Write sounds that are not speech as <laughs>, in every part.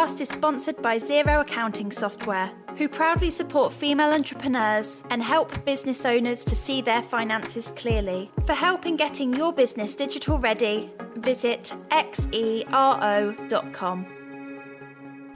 podcast is sponsored by Xero Accounting Software, who proudly support female entrepreneurs and help business owners to see their finances clearly. For help in getting your business digital ready, visit xero.com.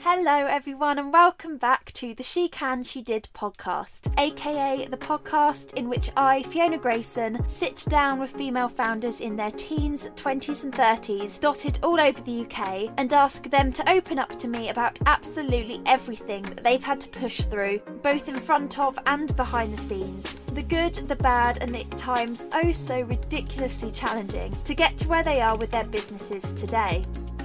Hello, everyone, and welcome back to the She Can, She Did podcast, aka the podcast in which I, Fiona Grayson, sit down with female founders in their teens, 20s, and 30s, dotted all over the UK, and ask them to open up to me about absolutely everything that they've had to push through, both in front of and behind the scenes. The good, the bad, and the times oh so ridiculously challenging to get to where they are with their businesses today.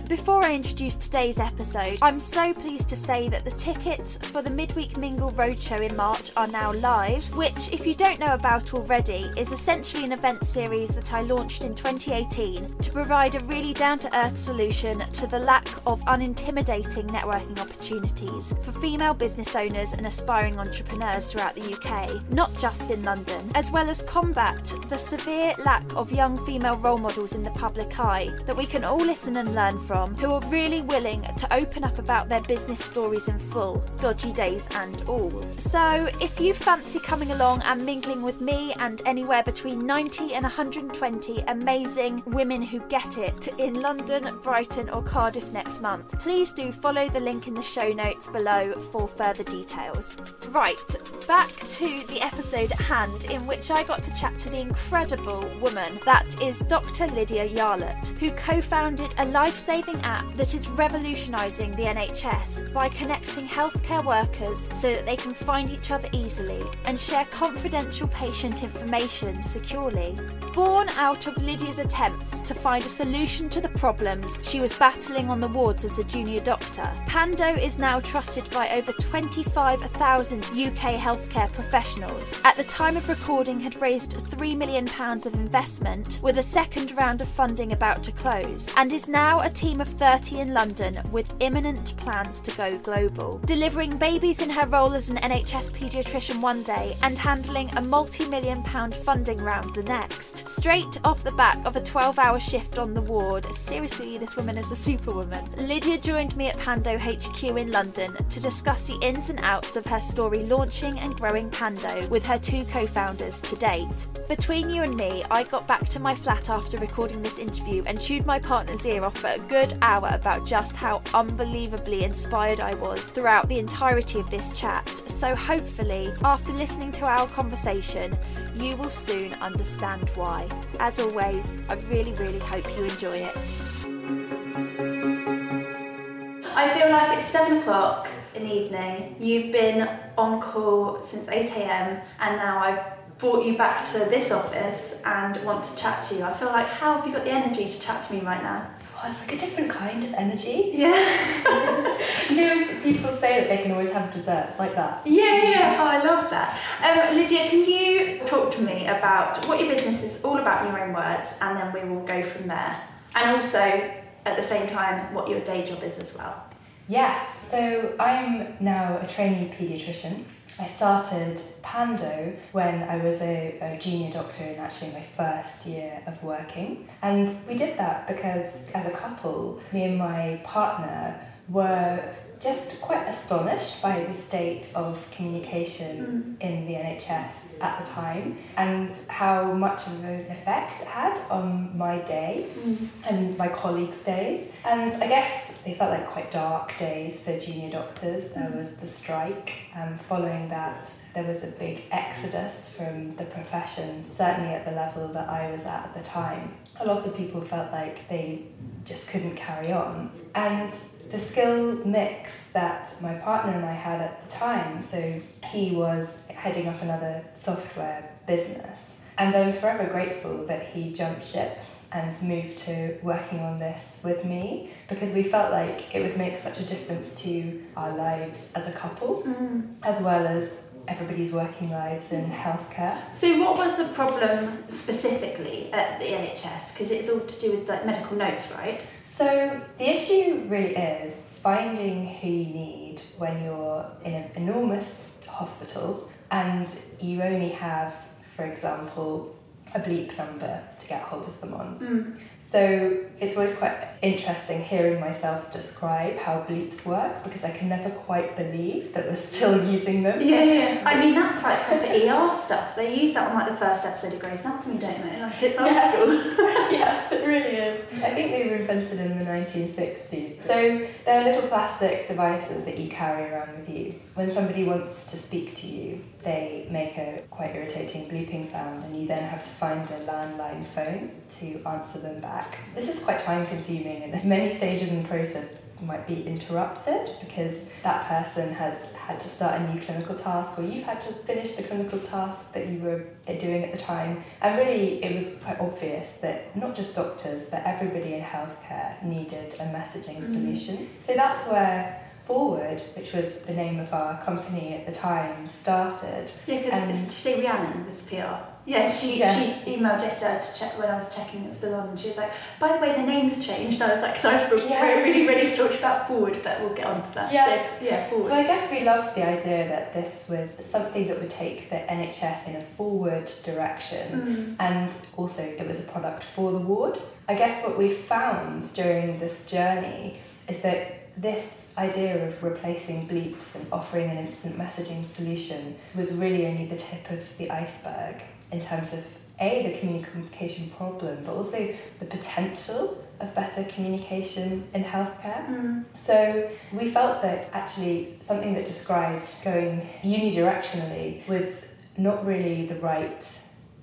Before I introduce today's episode, I'm so pleased to say that the tickets for the Midweek Mingle Roadshow in March are now live, which, if you don't know about already, is essentially an event series that I launched in 2018 to provide a really down to earth solution to the lack of unintimidating networking opportunities for female business owners and aspiring entrepreneurs throughout the UK, not just in London, as well as combat the severe lack of young female role models in the public eye that we can all listen and learn from from who are really willing to open up about their business stories in full, dodgy days and all. So, if you fancy coming along and mingling with me and anywhere between 90 and 120 amazing women who get it in London, Brighton, or Cardiff next month, please do follow the link in the show notes below for further details. Right, back to the episode at hand, in which I got to chat to the incredible woman that is Dr. Lydia Yarlett, who co founded a life saving app that is revolutionising the NHS by connecting healthcare workers so that they can find each other easily and share confidential patient information securely. Born out of Lydia's attempts to find a solution to the problems she was battling on the wards as a junior doctor, Pando is now trusted by over 25,000 UK healthcare professionals. At the time of recording, had raised £3 million of investment with a second round of funding about to close, and is now a team of 30 in London with imminent plans to go global. Delivering babies in her role as an NHS paediatrician one day and handling a multi million pound funding round the next. Straight off the back of a 12 hour shift on the ward, seriously, this woman is a superwoman. Lydia joined me at Pando HQ in London to discuss the ins and outs of her story launching and growing Pando with her two co founders to date. Between you and me, I got back to my flat after recording this interview and chewed my partner's ear off for a good hour about just how unbelievably inspired I was throughout the entirety of this chat. So, hopefully, after listening to our conversation, you will soon understand why. As always, I really, really hope you enjoy it. I feel like it's seven o'clock in the evening. You've been on call since 8 am, and now I've brought you back to this office and want to chat to you. I feel like, how have you got the energy to chat to me right now? Oh, it's like a different kind of energy. Yeah. <laughs> you know, people say that they can always have desserts like that. Yeah, yeah, oh, I love that. Um, Lydia, can you talk to me about what your business is all about in your own words, and then we will go from there. And also, at the same time, what your day job is as well. Yes, so I'm now a trainee paediatrician. I started Pando when I was a, a, junior doctor in actually my first year of working. And we did that because as a couple, me and my partner were just quite astonished by the state of communication mm. in the NHS at the time and how much of an effect it had on my day mm. and my colleagues' days. And I guess they felt like quite dark days for junior doctors. There mm. was the strike, and following that, there was a big exodus from the profession, certainly at the level that I was at at the time. A lot of people felt like they just couldn't carry on. And the skill mix that my partner and I had at the time, so he was heading up another software business, and I'm forever grateful that he jumped ship and moved to working on this with me because we felt like it would make such a difference to our lives as a couple mm. as well as everybody's working lives in healthcare. So, what was the problem specifically at the NHS? Because it's all to do with like medical notes, right? So, the issue really is finding who you need when you're in an enormous hospital and you only have, for example, a bleep number to get hold of them on. Mm. So it's always quite interesting hearing myself describe how bleeps work because I can never quite believe that we're still <laughs> using them. Yeah, yeah. I mean, that's like proper ER <laughs> stuff. They use that on like the first episode of Grey's Anatomy, don't they? Like it's old Yes. school. <laughs> yes, it really is. I think they were invented in the 1960s. So they're little plastic devices that you carry around with you. When somebody wants to speak to you, they make a quite irritating bleeping sound, and you then have to find a landline phone to answer them back. This is quite time consuming, and <laughs> many stages in the process might be interrupted because that person has had to start a new clinical task or you've had to finish the clinical task that you were doing at the time. And really, it was quite obvious that not just doctors, but everybody in healthcare needed a messaging Mm. solution. So that's where Forward, which was the name of our company at the time, started. Yeah, because did you say Rhiannon was PR? Yeah, she Yes. she emailed yesterday to check when I was checking it was still on, and she was like, "By the way, the name's changed." I was like, "Sorry, for Yes. really ready to talk about Forward, but we'll get onto that." Yes. So, yeah, Forward. So I guess we loved the idea that this was something that would take the NHS in a forward direction Mm. and also it was a product for the ward. I guess what we found during this journey is that this idea of replacing bleeps and offering an instant messaging solution was really only the tip of the iceberg in terms of a the communication problem but also the potential of better communication in healthcare Mm. so we felt that actually something that described going unidirectionally was not really the right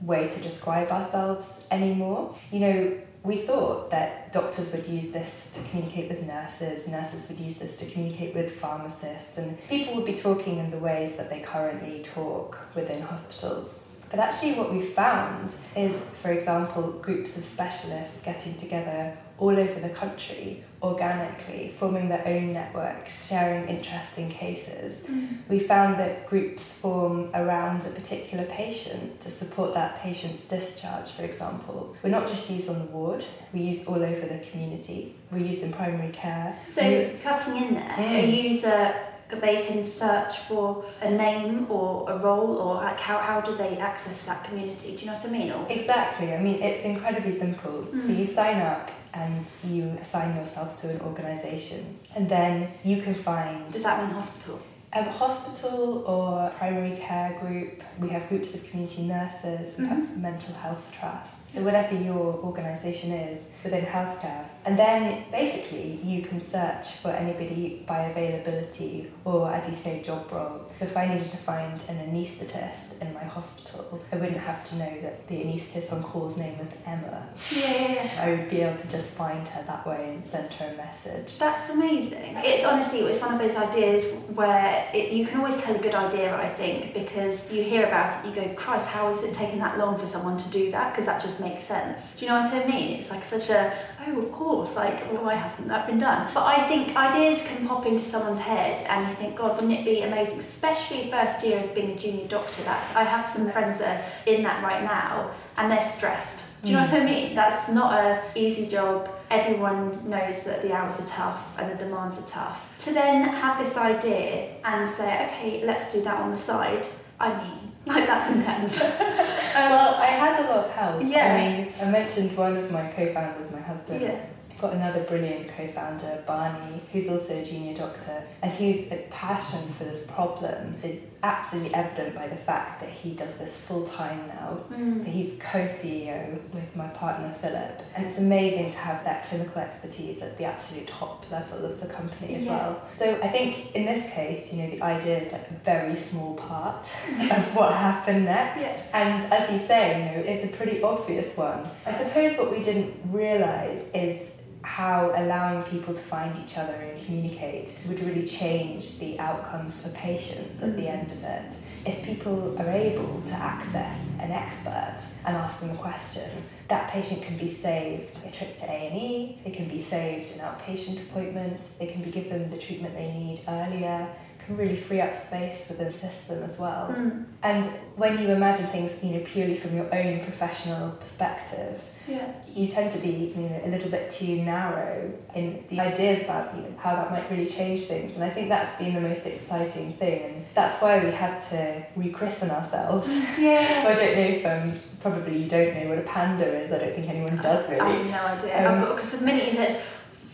way to describe ourselves anymore. You know, we thought that doctors would use this to communicate with nurses, nurses would use this to communicate with pharmacists, and people would be talking in the ways that they currently talk within hospitals. But actually, what we found is, for example, groups of specialists getting together all over the country organically, forming their own networks, sharing interesting cases. Mm. We found that groups form around a particular patient to support that patient's discharge, for example. We're not just used on the ward, we used all over the community. We used in primary care. So cutting in there, Mm. a user they can search for a name or a role, or like how how do they access that community? Do you know what I mean? Or Exactly. I mean, it's incredibly simple. So Mm. you sign up and you assign yourself to an organisation, and then you can find does that mean hospital? A hospital or primary care group. We have groups of community nurses. We have mm-hmm. mental health trusts. So whatever your organisation is within healthcare, and then basically you can search for anybody by availability or, as you say, job role. So if I needed to find an anaesthetist in my hospital, I wouldn't have to know that the anaesthetist on call's name was Emma. Yeah. I would be able to just find her that way and send her a message. That's amazing. It's honestly, it's one of those ideas where it, you can always tell a good idea, I think, because you hear about it, you go, Christ, how is it taking that long for someone to do that? Because that just makes sense. Do you know what I mean? It's like such a, oh, of course, like, why hasn't that been done? But I think ideas can pop into someone's head and you think, God, wouldn't it be amazing, especially first year of being a junior doctor, that I have some friends that are in that right now and they're stressed. Do you know what I mean? That's not an easy job. Everyone knows that the hours are tough and the demands are tough. To then have this idea and say, okay, let's do that on the side. I mean, <laughs> like that's intense. <laughs> Um, well, I had a lot of help. Yeah. I mean, I mentioned one of my co-founders, my husband. yeah. Got another brilliant co-founder, Barney, who's also a junior doctor, and whose passion for this problem is absolutely evident by the fact that he does this full time now. Mm. So he's co-CEO with my partner Philip, and it's amazing to have that clinical expertise at the absolute top level of the company as Yeah. well. So I think in this case, you know, the idea is like a very small part <laughs> of what happened next. Yeah. And as you say, you know, it's a pretty obvious one. I suppose what we didn't realise is how allowing people to find each other and communicate would really change the outcomes for patients at the end of it. If people are able to access an expert and ask them a question, that patient can be saved a trip to A&E, they can be saved an outpatient appointment, they can be given the treatment they need earlier, can really free up space for the system as well. Mm. And when you imagine things, you know, purely from your own professional perspective, Yeah. you tend to be, you know, a little bit too narrow in the ideas about you know, how that might really change things. And I think that's been the most exciting thing, and that's why we had to rechristen ourselves. <laughs> <laughs> Yeah. I don't know from probably you don't know what a pando is. I don't think anyone does really. I have no idea. Um, Because with minute you said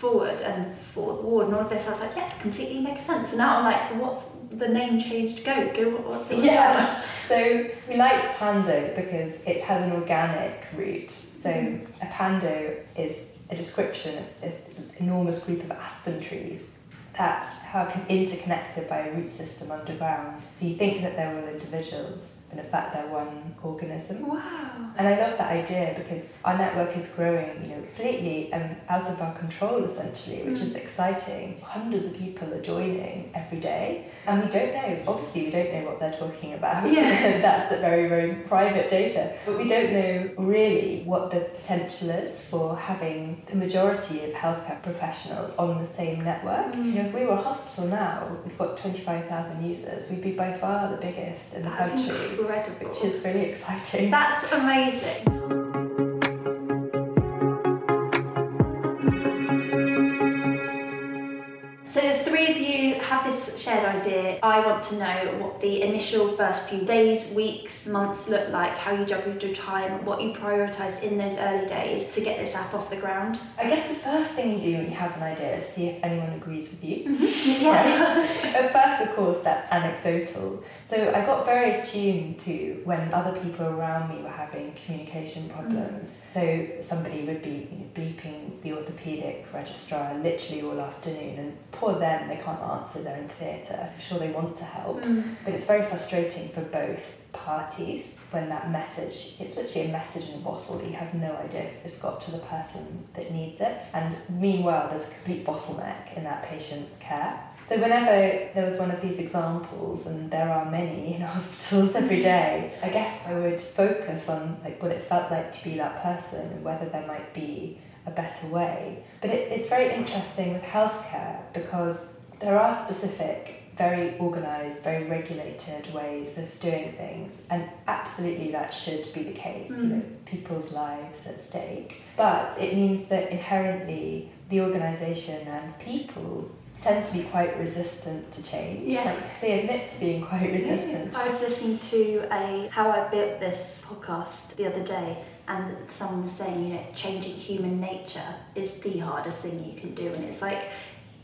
forward and for the ward and all of this, I was like, yeah, completely makes sense. So now I'm like, what's the name changed? Go, go. What's it? <laughs> Yeah. So we liked pando because it has an organic root. So Mhm. a pando is a description of this enormous group of aspen trees that are con- interconnected by a root system underground. So you think that they're all individuals, but in fact they're one organism. Wow. And I love that idea because our network is growing, you know, completely um, out of our control essentially, which is exciting. Hundreds of people are joining every day, and we don't know. Obviously, we don't know what they're talking about. Yeah. <laughs> That's a very, very private data. But we don't know really what the potential is for having the majority of healthcare professionals on the same network. Mm. You know, if we were a hospital now, we've got 25,000 users, we'd be by far the biggest in the That's country, incredible. which is really exciting. That's amazing. Have this shared idea. I want to know what the initial first few days, weeks, months look like, how you juggled your time, what you prioritised in those early days to get this app off the ground. I guess the first thing you do when you have an idea is see if anyone agrees with you. Mm-hmm. <laughs> Yeah. At first, of course, that's anecdotal. So I got very attuned to when other people around me were having communication problems. So somebody would be you know, bleeping the orthopaedic registrar literally all afternoon, and poor them, they can't answer, they're in theatre. I'm sure they want to help. Mm. But it's very frustrating for both parties when that message, it's literally a message in a bottle that you have no idea if it's got to the person that needs it. And meanwhile, there's a complete bottleneck in that patient's care. So whenever there was one of these examples, and there are many in <laughs> hospitals every day, I guess I would focus on like what it felt like to be that person and whether there might be a better way. But it, it's very interesting with healthcare because there are specific very organised, very regulated ways of doing things, and absolutely that should be the case. You know, Mm. it's people's lives at stake. But it means that inherently the organisation and people tend to be quite resistant to change. Yeah. Like they admit to being quite resistant. I was listening to a How I Built This podcast the other day, and someone was saying, you know, changing human nature is the hardest thing you can do, and it's like.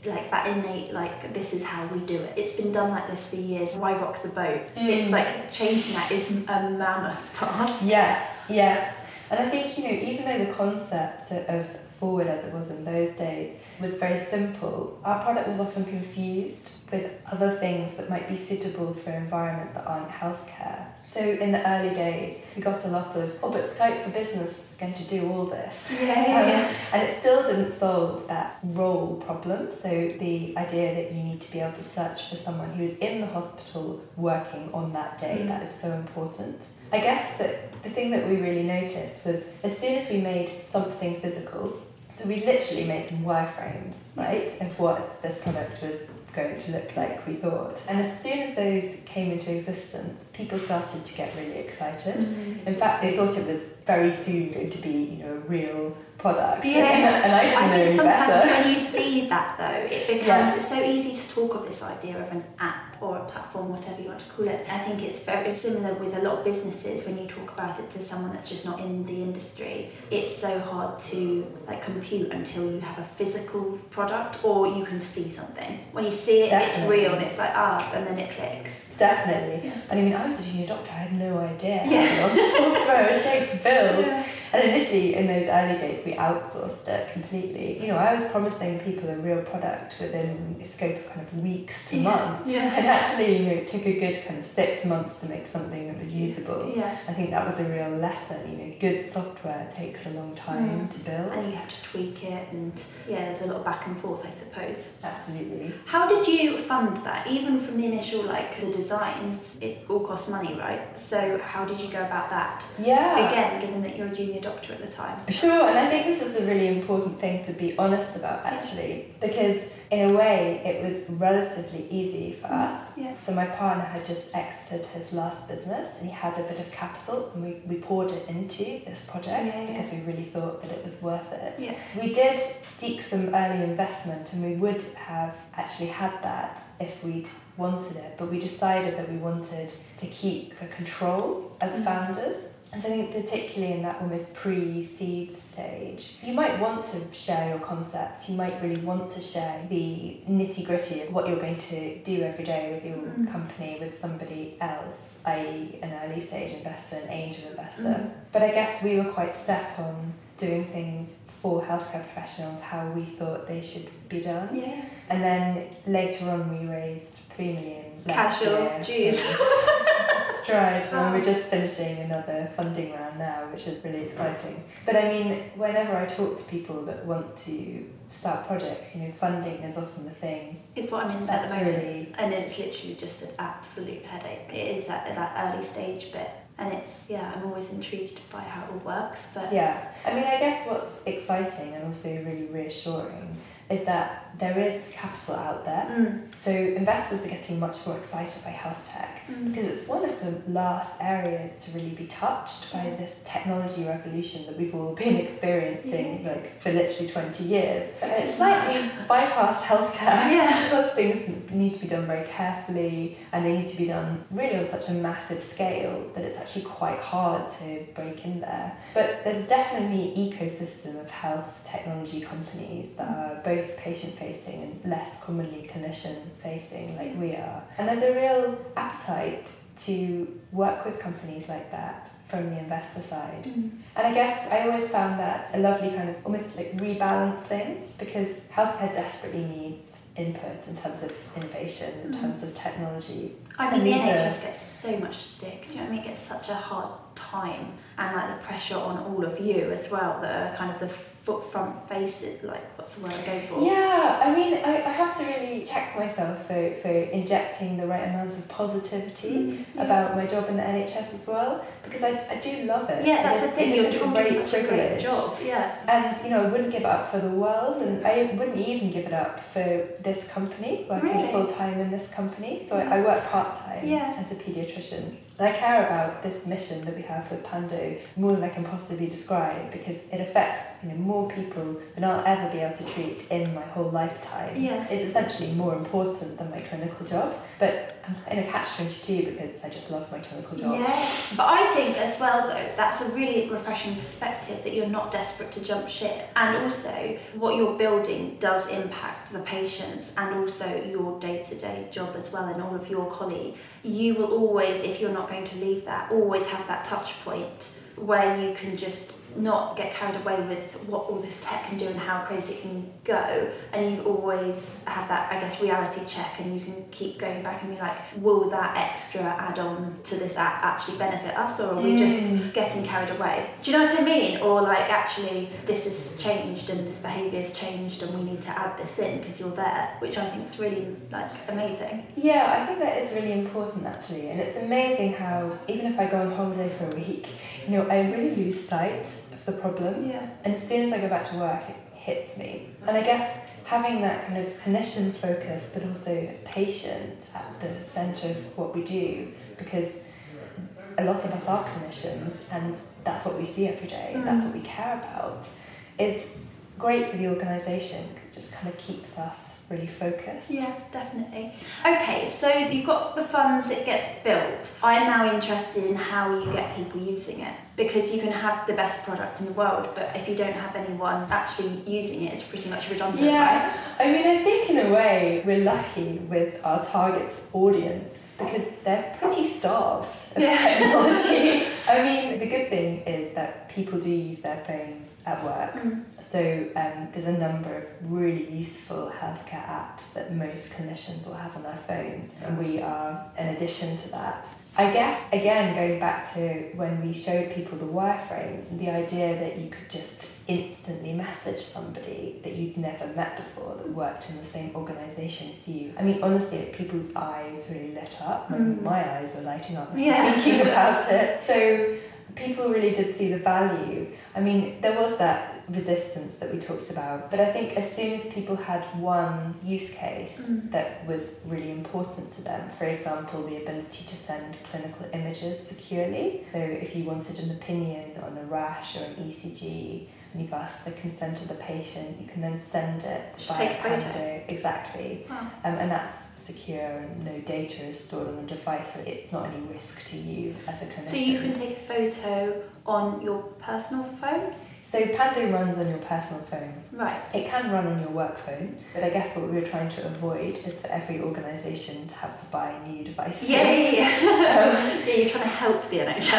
Like that innate, like this is how we do it. It's been done like this for years. Why rock the boat? It's Mm. like changing that is a mammoth <laughs> task. Yes, yes. And I think, you know, even though the concept of forward as it was in those days was very simple, our product was often confused with other things that might be suitable for environments that aren't healthcare. So in the early days, we got a lot of, oh, but Skype for Business is going to do all this. Yeah, <laughs> yeah, yeah. Um, and it still didn't solve that role problem. So the idea that you need to be able to search for someone who is in the hospital working on that day, Mm. that is so important. I guess that the thing that we really noticed was as soon as we made something physical, so we literally made some wireframes, right, of what this product was going to look like, we thought. And as soon as those came into existence, people started to get really excited. Mm. In fact, they thought it was very soon going to be, you know, a real product. Yeah. <laughs> and I didn't I know think sometimes better. when you see that though, it becomes <laughs> Yes. it's so easy to talk of this idea of an app or a platform, whatever you want to call it. I think it's very similar with a lot of businesses when you talk about it to someone that's just not in the industry. It's so hard to like compute until you have a physical product or you can see something. When you see it, it's real and it's like ah, and then it clicks. Definitely. And I mean, I was a junior doctor, I had no idea Yeah. how long the software it would take to build. <laughs> And initially, in those early days, we outsourced it completely. You know, I was promising people a real product within a scope of kind of weeks to Yeah. months. Yeah. And actually, you know, it took a good kind of six months to make something that was usable. Yeah. I think that was a real lesson. You know, good software takes a long time Mm. to build. And you have to tweak it and yeah, there's a lot of back and forth I suppose. Absolutely. How did you fund that? Even from the initial, like the designs, it all costs money, right? So how did you go about that? Yeah. Again, given that you're a junior doctor at the time. Sure, and I think this is a really important thing to be honest about actually, because in a way it was relatively easy for us. Yeah. So my partner had just exited his last business and he had a bit of capital and we, we poured it into this project Yeah, yeah. because we really thought that it was worth it. Yeah. We did seek some early investment and we would have actually had that if we'd wanted it, but we decided that we wanted to keep the control as Mhm. founders. And so I think particularly in that almost pre-seed stage, you might want to share your concept. You might really want to share the nitty-gritty of what you're going to do every day with your Mm. company with somebody else, i.e. an early stage investor, an angel investor. Mm. But I guess we were quite set on doing things for healthcare professionals how we thought they should be done. Yeah. And then later on we raised three million last Casual, year. jeez. <laughs> Stride, and Wow. we're um, just finishing another funding round now, which is really exciting. But I mean, whenever I talk to people that want to start projects, you know, funding is often the thing. It's what I'm in at That's the moment. really And it's literally just an absolute headache. It is at that early stage bit. And it's, yeah, I'm always intrigued by how it all works. But yeah. I mean, I guess what's exciting and also really reassuring is that there is capital out there. Mm. So investors are getting much more excited by health tech Mm. because it's one of the last areas to really be touched by this technology revolution that we've all been <laughs> experiencing like for literally 20 years. And it's slightly <laughs> bypass healthcare. Yeah. <laughs> Those things need to be done very carefully and they need to be done really on such a massive scale that it's actually quite hard to break in there. But there's definitely an ecosystem of health technology companies that are both patient facing and less commonly clinician facing like we are. And there's a real appetite to work with companies like that from the investor side. Mm. And I guess I always found that a lovely kind of almost like rebalancing because healthcare desperately needs input in terms of innovation, in Mhm. terms of technology. I And mean, the these are- gets so much stick. Do you know what I mean? It gets such a hard time, and like the pressure on all of you as well. That are kind of the front faces. Like, what's the word I go for? Yeah, I mean, I, I have to really check myself for, for injecting the right amount of positivity Mm, yeah. about my job in the NHS as well because I, I do love it. Yeah, that's the thing. You're a doing great such a great job. Yeah. And you know, I wouldn't give it up for the world, and I wouldn't even give it up for this company, working Really? full time in this company. So I, I work part time Yeah. as a paediatrician. And I care about this mission that we have with Pando more than I can possibly describe because it affects you know more people than I'll ever be able to treat in my whole lifetime. Yeah. It's essentially more important than my clinical job, but I'm in a catch twenty two because I just love my clinical job. Yeah, but I think as well though that's a really refreshing perspective that you're not desperate to jump ship, and also what you're building does impact the patients and also your day-to-day job as well, and all of your colleagues. You will always, if you're not going to leave that, always have that touch point where you can just not get carried away with what all this tech can do and how crazy it can go. And you always have that I guess reality check and you can keep going back and be like will that extra add on to this app actually benefit us or are we just Mm. getting carried away? Do you know what I mean? Or like actually this has changed and this behaviour has changed and we need to add this in because you're there which I think is really like amazing. Yeah, I think that is really important actually, and it's amazing how even if I go on holiday for a week, you know, I really lose sight the problem, yeah and as soon as I go back to work, it hits me. And I guess having that kind of clinician focus, but also patient at the centre of what we do, because a lot of us are clinicians, and that's what we see every day. Mm. That's what we care about. Is great for the organisation. It just kind of keeps us really focused. Yeah, definitely. Okay, so you've got the funds, it gets built. I'm now interested in how you get people using it because you can have the best product in the world, but if you don't have anyone actually using it, it's pretty much redundant, right? Yeah, I mean, I think in a way we're lucky with our target audience because they're pretty starved of Yeah. technology. <laughs> I mean, the good thing is that people do use their phones at work. Mm. So um, there's a number of really useful healthcare apps that most clinicians will have on their phones, and we are an addition to that. I guess, again, going back to when we showed people the wireframes and the idea that you could just instantly message somebody that you'd never met before that worked in the same organisation as you. I mean, honestly, people's eyes really lit up. My, Mm. my eyes were lighting up Yeah. <laughs> thinking about it. <laughs> So people really did see the value. I mean, there was that resistance that we talked about, but I think as soon as people had one use case Mm. that was really important to them, for example, the ability to send clinical images securely. So if you wanted an opinion on a rash or an ECG, and you've asked the consent of the patient, you can then send it Just by take a photo. Pando. Exactly. Wow. Um, and that's secure and no data is stored on the device, so it's not any risk to you as a clinician. So you can take a photo on your personal phone? So Pando runs on your personal phone. Right. It can run on your work phone, but I guess what we were trying to avoid is for every organisation to have to buy new devices. Yeah, yeah, yeah. yeah, you're trying to help the NHS.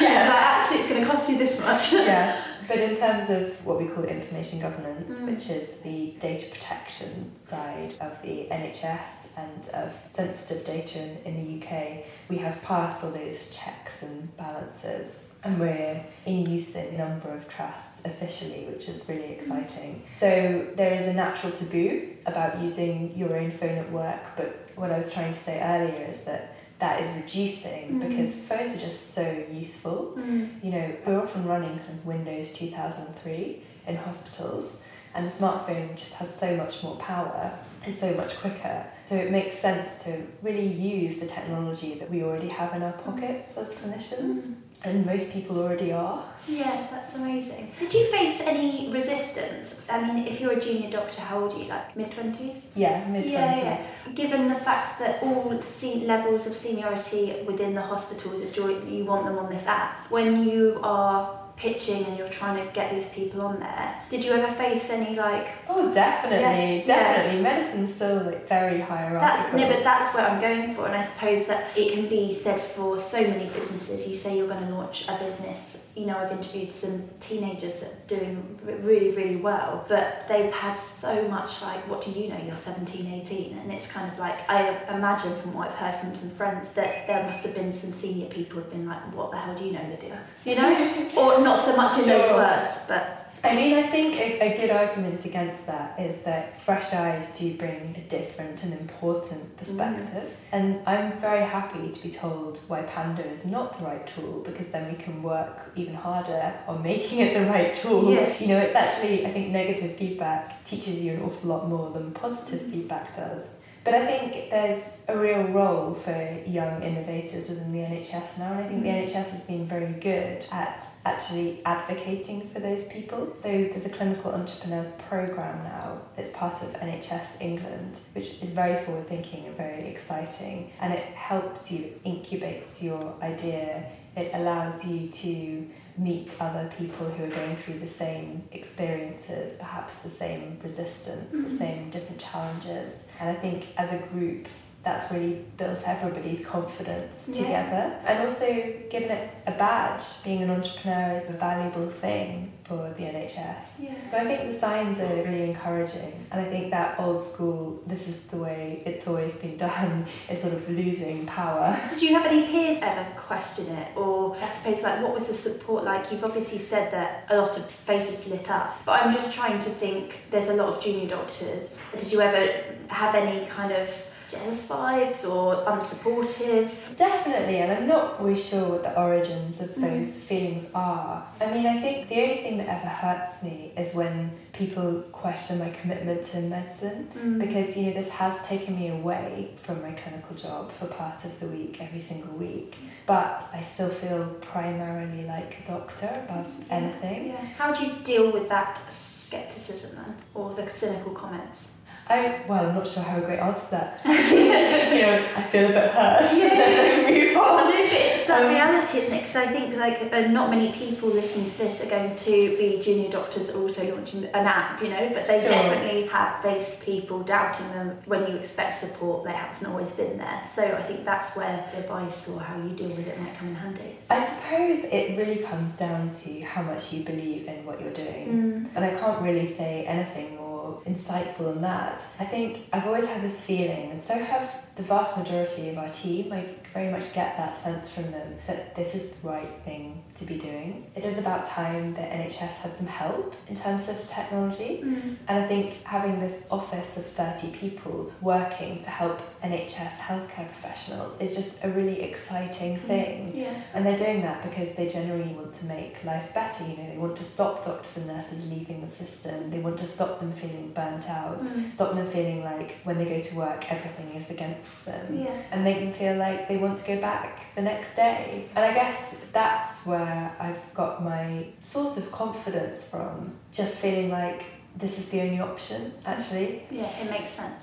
Yes. <laughs> But actually, it's going to cost you this much. yes, <laughs> but in terms of what we call information governance, Mm. which is the data protection side of the NHS and of sensitive data in, in the UK, we have passed all those checks and balances, and we're in use in a number of trusts officially, which is really exciting. So there is a natural taboo about using your own phone at work, but what I was trying to say earlier is that that is reducing Mm. because phones are just so useful Mm. you know, we're often running kind of Windows 2003 in hospitals, and the smartphone just has so much more power and so much quicker. So it makes sense to really use the technology that we already have in our pockets as clinicians, and most people already are. Yeah, that's amazing. Did you face any resistance? I mean, if you're a junior doctor, how old are you? Like mid 20s? Yeah, mid 20s. Yeah, yeah. Given the fact that all se- levels of seniority within the hospitals, are joint, you want them on this app, when you are pitching and you're trying to get these people on there, did you ever face any like Oh, definitely, Yeah, definitely. Medicine's still like very That's hierarchical. no, but that's where I'm going for, and I suppose that it can be said for so many businesses. You say you're going to launch a business. You know, I've interviewed some teenagers that are doing really, really well, but they've had so much like, what do you know? You're 17, 18, and it's kind of like I imagine from what I've heard from some friends that there must have been some senior people who've been like, what the hell do you know, Lydia? You know, <laughs> or not so much in those words, but I mean, I think a, a good argument against that is that fresh eyes do bring a different and important mm. perspective. And I'm very happy to be told why Pando is not the right tool because then we can work even harder on making it the right tool. Yes. You know, it's actually, I think negative feedback teaches you an awful lot more than positive mm. feedback does. But I think there's a real role for young innovators within the NHS now, and I think the mm. NHS has been very good at actually advocating for those people. So there's a clinical entrepreneurs program now that's part of NHS England, which is very forward thinking and very exciting, and it helps you, it incubates your idea, it allows you to meet other people who are going through the same experiences, perhaps the same resistance, the mm-hmm. same different challenges. And I think as a group, that's really built everybody's confidence Yeah. together. And also given it a badge, being an entrepreneur is a valuable thing for the NHS. yeah. So I think the signs are really encouraging, and I think that old school, this is the way it's always been <laughs> done, is sort of losing power. Did you have any peers ever question it, or I suppose like what was the support like? You've obviously said that a lot of faces lit up, but I'm just trying to think. There's a lot of junior doctors. Did you ever have any kind of jealous vibes or unsupportive? Definitely, and I'm not always sure what the origins of Mm. those feelings are. I mean, I think the only thing that ever hurts me is when people question my commitment to medicine. Mm. Because you know this has taken me away from my clinical job for part of the week, every single week. But I still feel primarily like a doctor above anything. Yeah. How do you deal with that skepticism then, or the cynical comments? I well, I'm not sure how a great answer that. <laughs> you know, I feel a bit hurt. <laughs> Yeah. then I move on. no, it's that Um, reality, isn't it? Because I think like uh, not many people listening to this are going to be junior doctors also launching an app, you know. But they Sure. definitely have faced people doubting them when you expect support. They hasn't always been there. So I think that's where advice or how you deal with it might come in handy. I suppose it really comes down to how much you believe in what you're doing. Mm. And I can't really say anything more insightful than that. I think I've always had this feeling, and so have the vast majority of our team. I very much get that sense from them that this is the right thing to be doing. It is about time that NHS had some help in terms of technology. Mm. And I think having this office of 30 people working to help NHS healthcare professionals is just a really exciting thing. Yeah. And they're doing that because they generally want to make life better. You know, they want to stop doctors and nurses leaving the system. They want to stop them feeling burnt out, Mm. stop stop them feeling like when they go to work everything is against them Yeah. and make them feel like they want to go back the next day. And I guess that's where I've got my sort of confidence from, just feeling like this is the only option, actually. Yeah, it makes sense.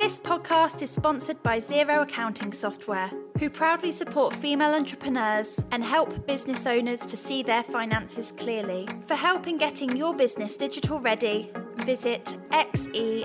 This podcast is sponsored by Xero Accounting Software, who proudly support female entrepreneurs and help business owners to see their finances clearly. For help in getting your business digital ready, visit xero.com.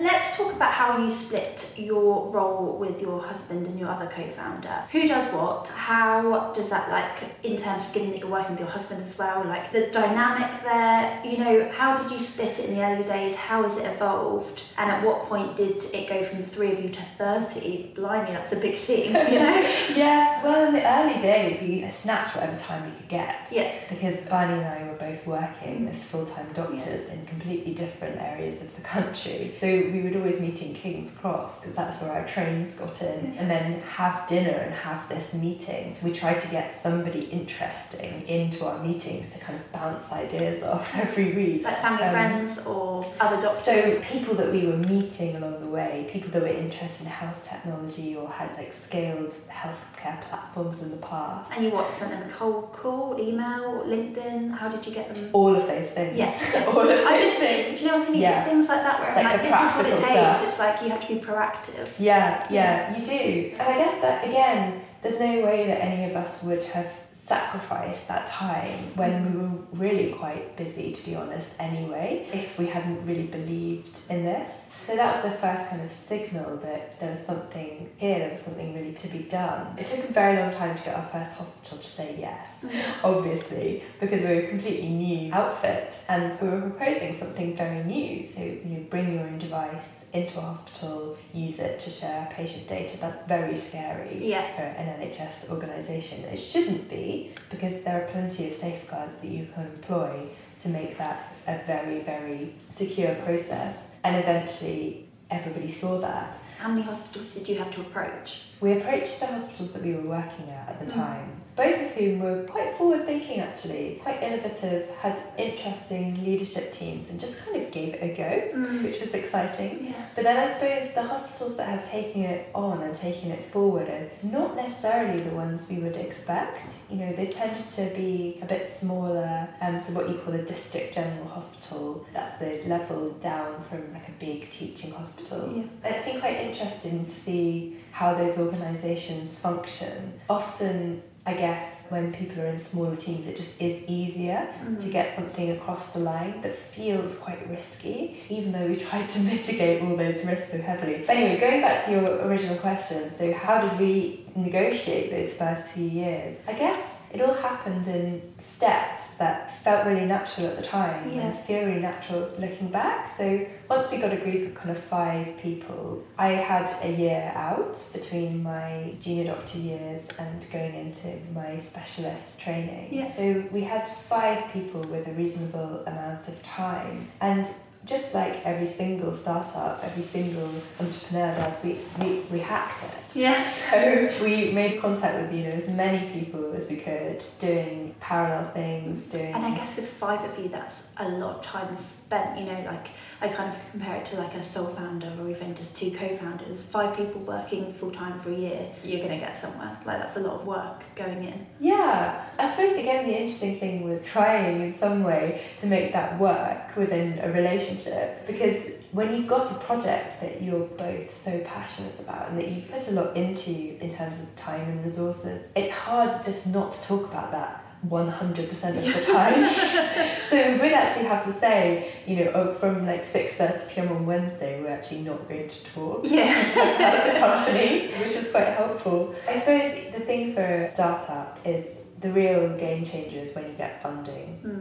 Let's talk about how you split your role with your husband and your other co-founder. Who does what? How does that like in terms of given that you're working with your husband as well, like the dynamic there, you know, how did you split it in the early days? How has it evolved? And at what point did it go from the three of you to 30? Blimey, that's a big team, you know? <laughs> <laughs> Yes, well, in the early days, we snatched whatever time we could get. yeah. Because Barney and I were both working as full time doctors in completely different areas of the country. So we would always meet in King's Cross because that's where our trains got in, and then have dinner and have this meeting. We tried to get somebody interesting into our meetings to kind of bounce ideas off <laughs> every week. Like family Um, friends or other doctors. So people that we were meeting along the way, people that were interested in health technology or had like scaled healthcare platforms in the past. and you what, sent them a cold call, email, LinkedIn? How did you get them? all of those things. Yes. <laughs> all of those I just things. think, do you know what I mean? Yeah. It's things like that where It's I'm like like, this is what it takes. stuff. It's like you have to be proactive. Yeah, yeah, you do. And I guess that again, there's no way that any of us would have sacrificed that time when we were really quite busy, to be honest, anyway, if we hadn't really believed in this. So that was the first kind of signal that there was something here, there was something really to be done. It took a very long time to get our first hospital to say yes, mm. obviously, because we were a completely new outfit and we were proposing something very new. So, you know, bring your own device into a hospital, use it to share patient data. That's very scary Yeah. for an NHS organisation. It shouldn't be because there are plenty of safeguards that you can employ to make that a very, very secure process. And eventually, everybody saw that. How many hospitals did you have to approach? We approached the hospitals that we were working at at the Mm. time, both of whom were quite forward thinking actually, quite innovative, had interesting leadership teams, and just kind of gave it a go, which was exciting. Yeah. But then I suppose the hospitals that have taken it on and taken it forward are not necessarily the ones we would expect. You know, they tended to be a bit smaller, um, so what you call a district general hospital, that's the level down from like a big teaching hospital. Yeah. It's been quite interesting to see how those organisations function. Often, I guess, when people are in smaller teams, it just is easier Mm. to get something across the line that feels quite risky, even though we <laughs> tried to mitigate all those risks so heavily. But anyway, going back to your original question, so how did we negotiate those first few years? I guess it all happened in steps that felt really natural at the time Yeah. and feel really natural looking back. So once we got a group of kind of five people, I had a year out between my junior doctor years and going into my specialist training. Yeah. So we had five people with a reasonable amount of time. And just like every single startup, every single entrepreneur does, we, we, we hacked it. Yes. <laughs> So we made contact with you know as many people as we could, doing parallel things, doing And I guess with five of you, that's a lot of time spent. You know, like I kind of compare it to like a sole founder or even just two co-founders. Five people working full time for a year, you're gonna get somewhere. Like that's a lot of work going in. Yeah, I suppose again the interesting thing was trying in some way to make that work within a relationship because when you've got a project that you're both so passionate about and that you've put a lot into in terms of time and resources, it's hard just not to talk about that 100% of the time. <laughs> so we'd actually have to say, you know, oh, from like 6.30 pm on Wednesday, we're actually not going to talk Yeah. <laughs> about the company, <laughs> which was quite helpful. I suppose the thing for a startup is the real game changer is when you get funding Mm.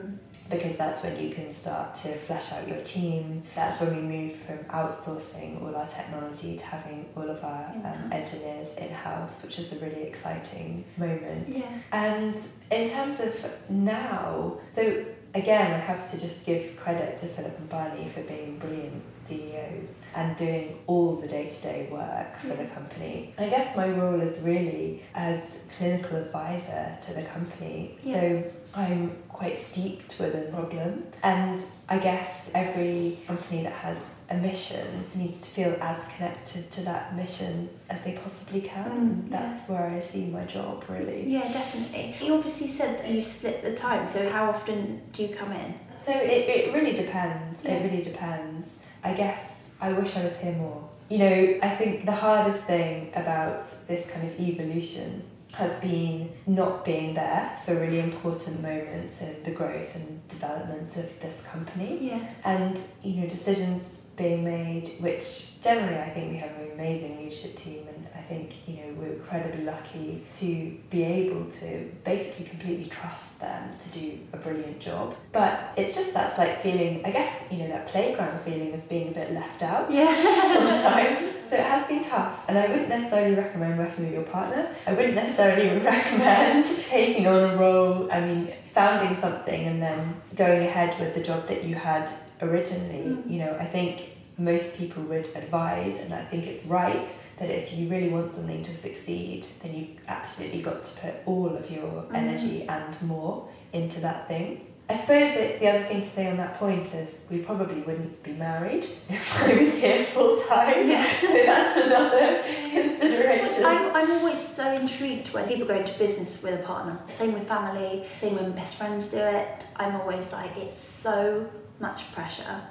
Because that's when you can start to flesh out your team. That's when we moved from outsourcing all our technology to having all of our um, engineers in house, which is a really exciting moment. Yeah. And in terms of now, so again, I have to just give credit to Philip and Barney for being brilliant CEOs and doing all the day to day work for the company. I guess my role is really as clinical advisor to the company. Yeah. So I'm quite steeped within problem, and I guess every company that has a mission needs to feel as connected to that mission as they possibly can. Mm, That's where I see my job really. Yeah, definitely. You obviously said that you split the time, so how often do you come in? So it, it really depends. Yeah. It really depends. I guess I wish I was here more. You know, I think the hardest thing about this kind of evolution has been not being there for really important moments in the growth and development of this company. Yeah. And, you know, decisions being made, which generally I think we have an amazing leadership team think, you know, we're incredibly lucky to be able to basically completely trust them to do a brilliant job. But it's just that's like feeling, I guess, you know, that playground feeling of being a bit left out Yeah. <laughs> <laughs> sometimes. So it has been tough, and I wouldn't necessarily recommend working with your partner. I wouldn't necessarily <laughs> recommend taking on a role. I mean, founding something and then going ahead with the job that you had originally. Mm. You know, I think most people would advise, and I think it's right that if you really want something to succeed, then you've absolutely got to put all of your Mm. energy and more into that thing. I suppose that the other thing to say on that point is we probably wouldn't be married <laughs> if I was here full time. Yeah. <laughs> So that's another consideration. I'm, I'm always so intrigued when people go into business with a partner. Same with family, same when best friends do it. I'm always like, it's so much pressure.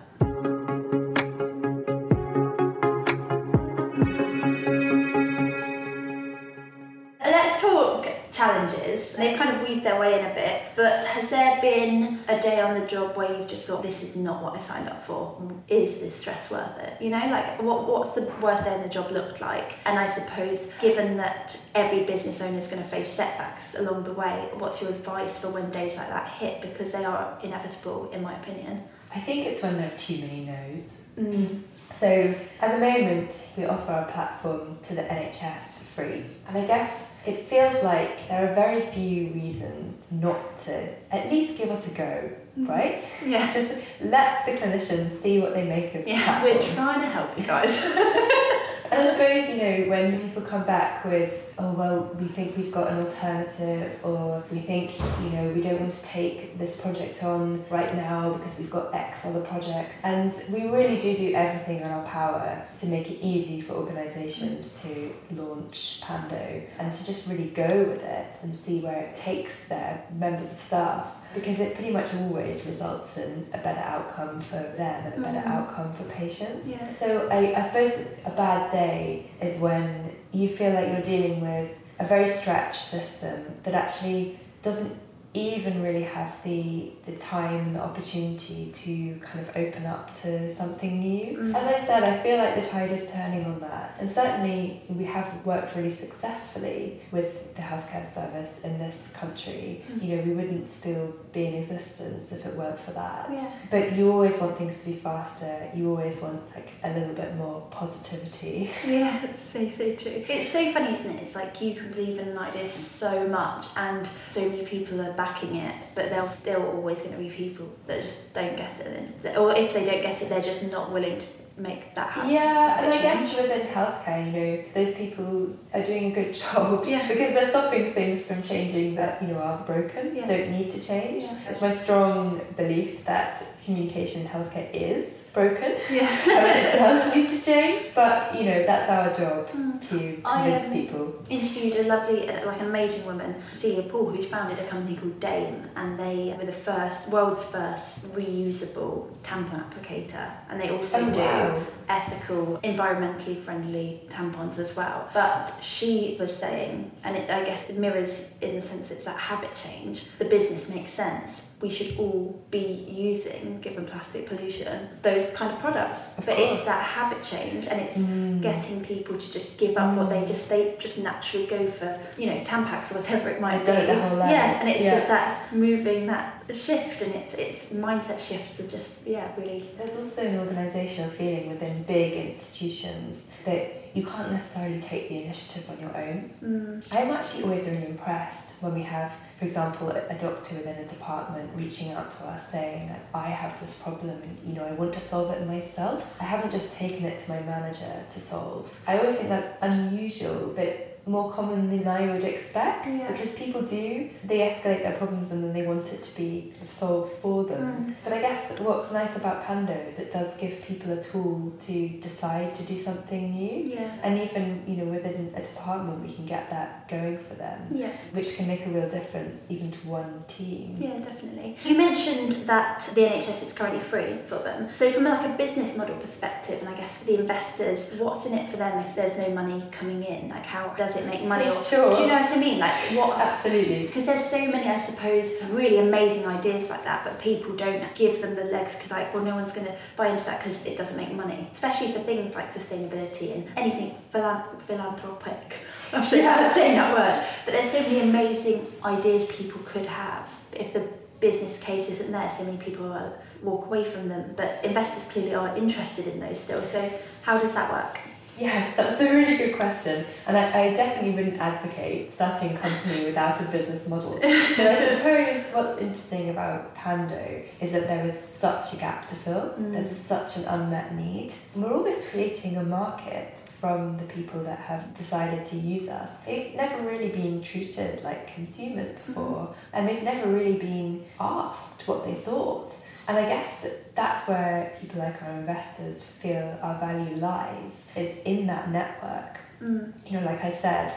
They've kind of weaved their way in a bit, but has there been a day on the job where you've just thought, this is not what I signed up for? Is this stress worth it? You know, like what, what's the worst day on the job looked like? And I suppose, given that every business owner is going to face setbacks along the way, what's your advice for when days like that hit? Because they are inevitable, in my opinion. I think it's when there are too many no's. Mm. So at the moment, we offer our platform to the NHS for free. And I guess it feels like there are very few reasons not to at least give us a go, mm-hmm. right? Yeah. <laughs> Just let the clinicians see what they make of Yeah, we're trying to help you guys. <laughs> And I suppose, you know, when <laughs> people come back with, oh, well, we think we've got an alternative, or we think, you know, we don't want to take this project on right now because we've got X other project. And we really do do everything in our power to make it easy for organisations to launch Pando and to just really go with it and see where it takes their members of staff because it pretty much always results in a better outcome for them and a better Mhm. outcome for patients. Yeah. So I, I suppose a bad day is when you feel like you're dealing with a very stretched system that actually doesn't even really have the the time, and the opportunity to kind of open up to something new. Mm. As I said, I feel like the tide is turning on that. And certainly we have worked really successfully with the healthcare service in this country. Mm. You know, we wouldn't still be in existence if it weren't for that. Yeah. But you always want things to be faster. You always want like a little bit more positivity. <laughs> Yeah, it's so so true. It's so funny, isn't it? It's like you can believe in an idea so much, and so many people are backing it, but there's still always going to be people that just don't get it, and or if they don't get it, they're just not willing to make that happen. Yeah, and I guess within healthcare, you know, those people are doing a good <laughs> job Yeah. because they're stopping things from changing that, you know, are broken, Yeah. don't need to change. Yeah. It's my strong belief that communication in healthcare is broken <laughs> Yeah. <laughs> and it does need to change, but, you know, that's our job Mm. to I, convince um, people. interviewed a lovely, uh, like an amazing woman, Celia Pool, who's founded a company called Dame, and they were the first, world's first reusable tampon applicator, and they also Oh, do wow. Ethical, environmentally friendly tampons as well. But she was saying, and it, I guess it mirrors in the sense it's that habit change. The business makes sense. We should all be using, given plastic pollution, those kind of products. Of but course. it's that habit change, and it's Mm. getting people to just give up what they Mm. just they just naturally go for you know Tampax or whatever it might be it their whole yeah and it's yeah. just that moving that shift and it's it's mindset shifts are just yeah really there's also an organizational feeling within big institutions that you can't necessarily take the initiative on your own. Mm. I'm actually always really impressed when we have, for example, a, doctor within a department reaching out to us saying that I have this problem and you know I want to solve it myself. I haven't just taken it to my manager to solve. I always think that's unusual, but more common than I would expect Yeah. because people do they escalate their problems and then they want it to be solved for them. Mm. But I guess what's nice about Pando is it does give people a tool to decide to do something new. yeah And even, you know, within a department we can get that going for them, yeah which can make a real difference even to one team. Yeah, definitely. You mentioned that the NHS is currently free for them. So from like a business model perspective, and I guess for the investors, what's in it for them if there's no money coming in? Like how does it make money? Or, Sure. Do you know what I mean? Like what? Absolutely. Because there's so many, I suppose, really amazing ideas like that, but people don't give them the legs because, like, well, no one's going to buy into that because it doesn't make money. Especially for things like sustainability and anything philan- philanthropic. <laughs> I'm sure Yeah. I'm saying that word. But there's so many amazing ideas people could have. If the business case isn't there, so many people will walk away from them. But investors clearly are interested in those still. So how does that work? Yes, that's a really good question. And I, I definitely wouldn't advocate starting a company without a business model. <laughs> but I suppose what's interesting about Pando is that there is such a gap to fill. Mm. There's such an unmet need. We're always creating a market from the people that have decided to use us. They've never really been treated like consumers before, and they've never really been asked what they thought. And I guess that that's where people like our investors feel our value lies, is in that network. Mm. You know, like I said,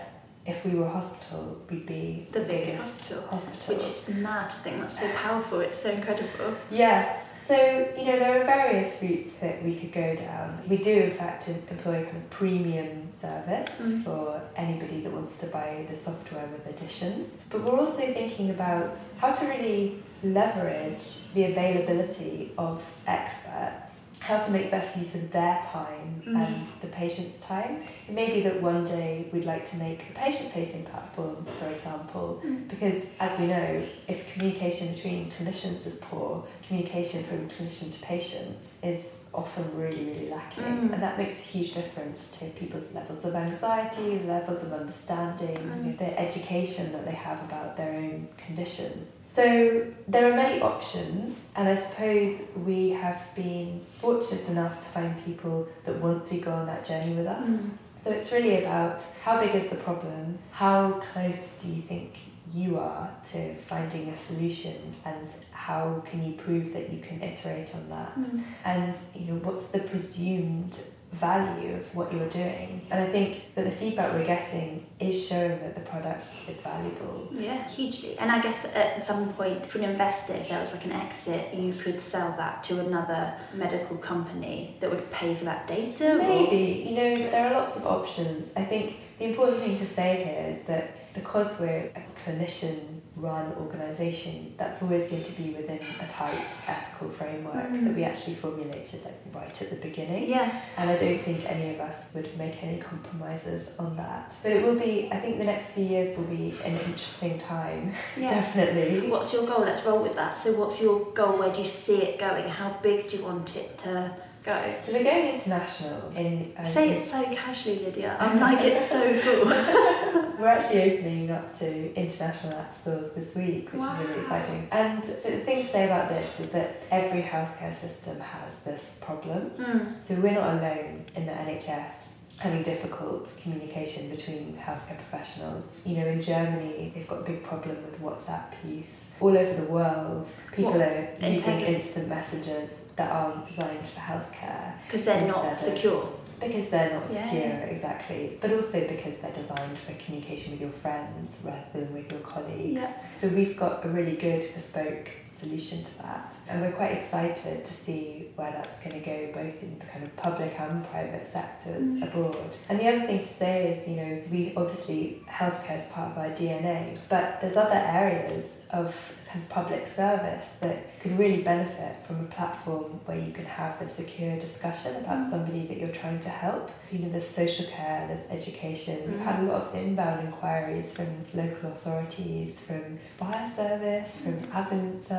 if we were a hospital, we'd be The biggest hospital. hospital. Which is mad to think that's so powerful. It's so incredible. Yes. So, you know, there are various routes that we could go down. We do, in fact, employ a kind of premium service Mm. for anybody that wants to buy the software with additions. But we're also thinking about how to really leverage the availability of experts, how to make best use of their time Mm. and the patient's time. It may be that one day we'd like to make a patient facing platform, for example, Mm. because as we know, if communication between clinicians is poor, communication from clinician to patient is often really, really lacking. Mm. And that makes a huge difference to people's levels of anxiety, levels of understanding, Mm. you know, the education that they have about their own condition. So there are many options, and I suppose we have been fortunate enough to find people that want to go on that journey with us. Mm. So it's really about how big is the problem, how close do you think you are to finding a solution, and how can you prove that you can iterate on that, Mm. and you know what's the presumed value of what you're doing. And I think that the feedback we're getting is showing that the product is valuable. Yeah, hugely. And I guess at some point, for an investor, if there was like an exit, you could sell that to another medical company that would pay for that data. or- Maybe, you know, there are lots of options. I think the important thing to say here is that because we're a clinician run organisation, that's always going to be within a tight ethical framework Mm. that we actually formulated like right at the beginning. Yeah. And I don't think any of us would make any compromises on that. But it will be, I think the next few years will be an interesting time, Yeah. <laughs> definitely. What's your goal? Let's roll with that. So, what's your goal? Where do you see it going? How big do you want it to go? So we're going international in. um, Say it so casually, Lydia. I'm like, it's so cool. <laughs> We're actually opening up to international app stores this week, which is really exciting. And the thing to say about this is that every healthcare system has this problem. Mm. So we're not alone in the NHS having difficult communication between healthcare professionals. You know, in Germany, they've got a big problem with WhatsApp use. All over the world, people What? are using Intended? instant messages that aren't designed for healthcare Because they're not of- secure. because they're not Yeah. secure, exactly. But also because they're designed for communication with your friends rather than with your colleagues. Yeah. So we've got a really good bespoke solution to that. And we're quite excited to see where that's going to go, both in the kind of public and private sectors Mm. abroad. And the other thing to say is, you know, we obviously, healthcare is part of our DNA, but there's other areas of kind of public service that could really benefit from a platform where you can have a secure discussion about Mm. somebody that you're trying to help. So, you know, there's social care, there's education. We've had a Mm. lot of inbound inquiries from local authorities, from fire service, from ambulance service,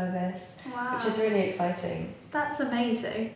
Wow. which is really exciting. That's amazing.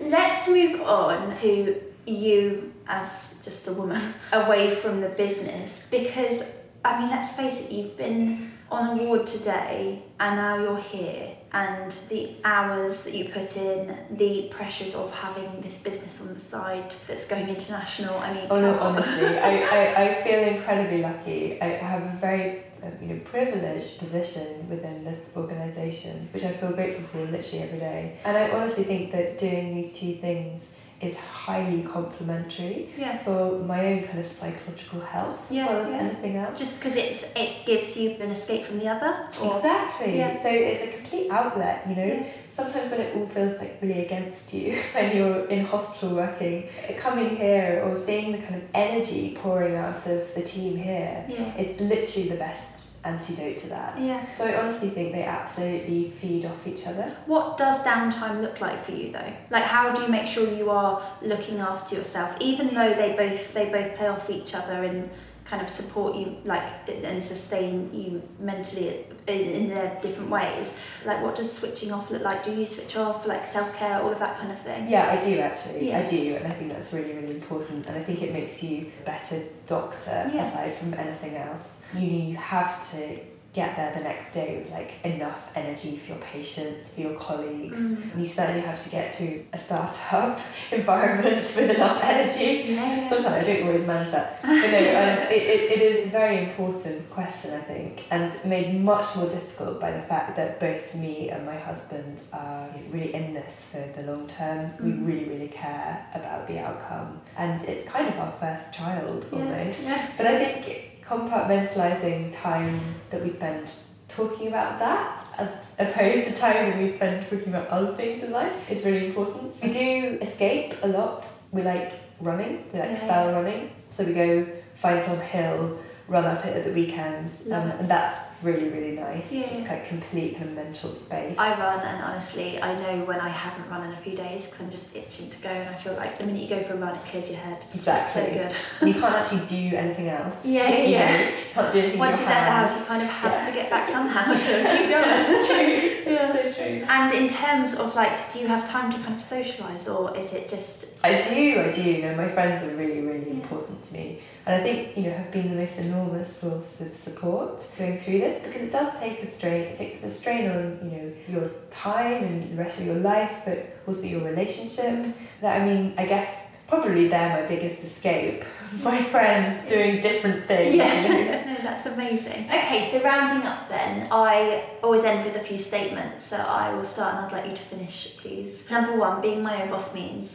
Let's move on to you as just a woman <laughs> away from the business because I mean let's face it you've been on ward today and now you're here and the hours that you put in the pressures of having this business on the side that's going international I mean Oh no, honestly, I, <laughs> I, I feel incredibly lucky. I have a very um, you know privileged position within this organisation, which I feel grateful for literally every day. And I honestly think that doing these two things is highly complementary yeah for my own kind of psychological health Yeah, as well as yeah. anything else. Just because it's it gives you an escape from the other. Or, Exactly. Yeah. So it's a complete outlet, you know. Yeah. Sometimes when it all feels like really against you, <laughs> when you're in hospital working, coming here or seeing the kind of energy pouring out of the team here, Yeah. it's literally the best antidote to that. Yeah. So I honestly think they absolutely feed off each other. What does downtime look like for you though? Like how do you make sure you are looking after yourself, even though they both they both play off each other and kind of support you like and sustain you mentally in, in their different ways. Like what does switching off look like? Do you switch off like self care, all of that kind of thing? Yeah, I do actually. Yeah. I do, and I think that's really, really important. And I think it makes you a better doctor Yeah. aside from anything else. You you have to get there the next day with like enough energy for your patients, for your colleagues. Mm. And you certainly have to get to a startup <laughs> environment with enough energy. Yeah. Sometimes I don't always manage that. But no, <laughs> um, it, it, it is a very important question, I think, and made much more difficult by the fact that both me and my husband are really in this for the long term. Mm. We really, really care about the outcome. And it's kind of our first child Yeah, almost. But I think compartmentalising time that we spend talking about that as opposed to time that we spend talking about other things in life is really important. We do escape a lot. We like running, we like Yeah. fell running. So we go find some hill, run up it at the weekends, um, and that's really, really nice. Yeah, Just yeah. like complete kind of mental space. I run, and honestly, I know when I haven't run in a few days because I'm just itching to go, and I feel like the minute you go for a run, it clears your head. It's Exactly. just so and you can't actually do anything else. good. <laughs> Yeah, You yeah. know, can't do anything Once you your get the house, you kind of have Yeah. to get back somehow. <laughs> So keep going. It's true. <laughs> It's so true. And in terms of like, do you have time to kind of socialise, or is it just? I do, I do. You know, my friends are really, really Yeah. important to me. And I think, you know, have been the most enormous source of support going through this because it does take a strain. It takes a strain on, you know, your time and the rest of your life, but also your relationship. That I mean, I guess probably they're my biggest escape. <laughs> My friends doing different things. Yeah, <laughs> no, that's amazing. Okay, so rounding up then, I always end with a few statements. So I will start, and I'd like you to finish, please. Number one, being my own boss means.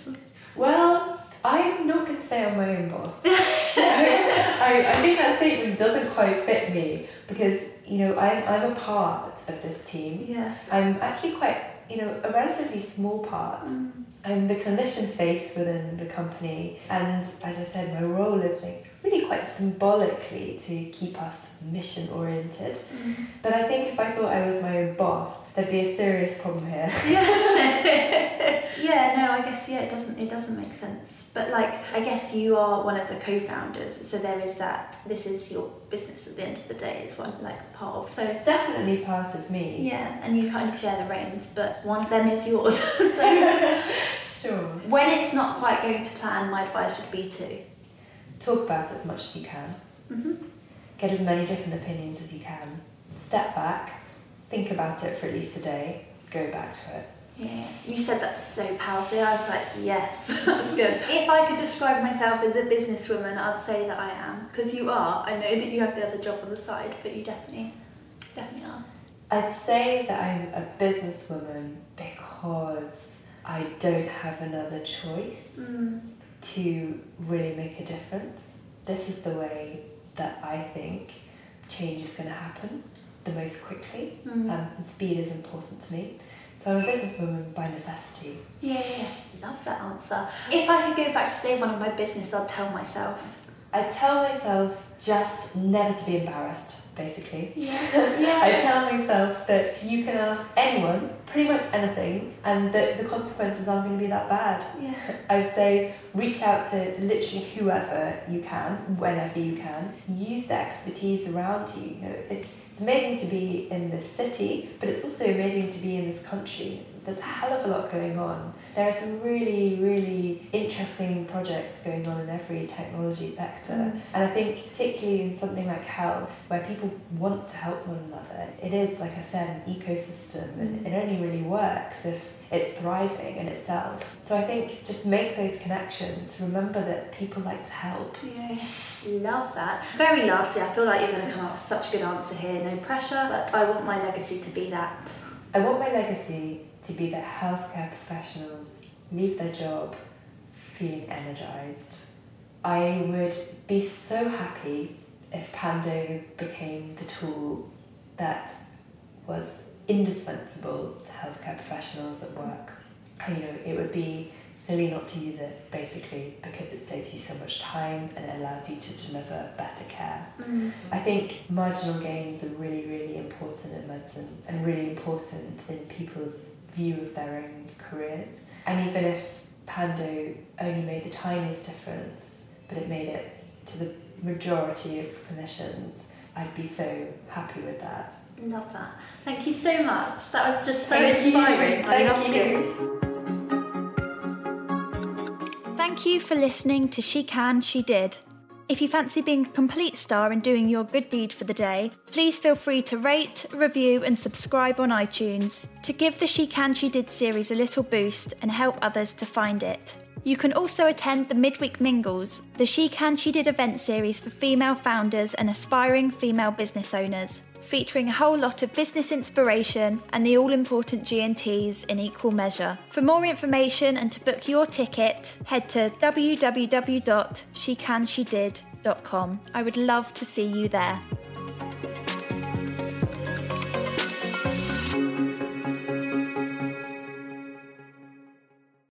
Well, I'm not going to say I'm my own boss. <laughs> I, I think that statement doesn't quite fit me because, you know, I'm, I'm a part of this team. Yeah. I'm actually quite, you know, a relatively small part. Mm. I'm the clinician face within the company, and as I said, my role is like really quite symbolically to keep us mission oriented. Mm. But I think if I thought I was my own boss, there'd be a serious problem here. Yeah. <laughs> <laughs> yeah, no, I guess yeah, it doesn't it doesn't make sense. But like I guess you are one of the co-founders, so there is that this is your business at the end of the day It's one like part of. So It's definitely part of me. yeah, and you kind of share the reins, but one of them is yours. <laughs> so <laughs> Sure. when it's not quite going to plan, my advice would be to Talk about it as much as you can. hmm Get as many different opinions as you can. Step back, think about it for at least a day, go back to it. Yeah, you said that so powerfully. I was like, yes, <laughs> that's good. If I could describe myself as a businesswoman, I'd say that I am. Because you are. I know that you have the other job on the side, but you definitely, definitely are. I'd say that I'm a businesswoman because I don't have another choice Mm. to really make a difference. This is the way that I think change is going to happen the most quickly. Mm. Um, and speed is important to me. So I'm a businesswoman by necessity. Yeah, yeah, love that answer. If I could go back to day one of my business, I'd tell myself. I tell myself just never to be embarrassed, basically. Yeah, <laughs> yeah. I tell myself that you can ask anyone pretty much anything and that the consequences aren't going to be that bad. Yeah. <laughs> I'd say reach out to literally whoever you can, whenever you can. Use the expertise around you. you know, it, it's amazing to be in this city, but it's also amazing to be in this country. There's a hell of a lot going on. There are some really, really interesting projects going on in every technology sector. Mm. And I think, particularly in something like health, where people want to help one another, it is, like I said, an ecosystem, and it only really works if it's thriving in itself. So I think just make those connections. Remember that people like to help. Yeah, love that. Very lastly, I feel like you're going to come up with such a good answer here. No pressure, but I want my legacy to be that. I want my legacy to be that healthcare professionals leave their job feeling energized. I would be so happy if Pando became the tool that was indispensable to healthcare professionals at work. You know, it would be silly not to use it basically because it saves you so much time and it allows you to deliver better care. Mm. I think marginal gains are really, really important in medicine and really important in people's view of their own careers. And even if Pando only made the tiniest difference, but it made it to the majority of clinicians, I'd be so happy with that. Love that. Thank you so much. That was just so Thank you. inspiring. I Thank loved you. it. Thank you for listening to She Can, She Did. If you fancy being a complete star and doing your good deed for the day, please feel free to rate, review, and subscribe on iTunes to give the She Can, She Did series a little boost and help others to find it. You can also attend the Midweek Mingles, the She Can, She Did event series for female founders and aspiring female business owners, featuring a whole lot of business inspiration and the all important G&Ts in equal measure. For more information and to book your ticket, head to www.shecanshedid.com. I would love to see you there.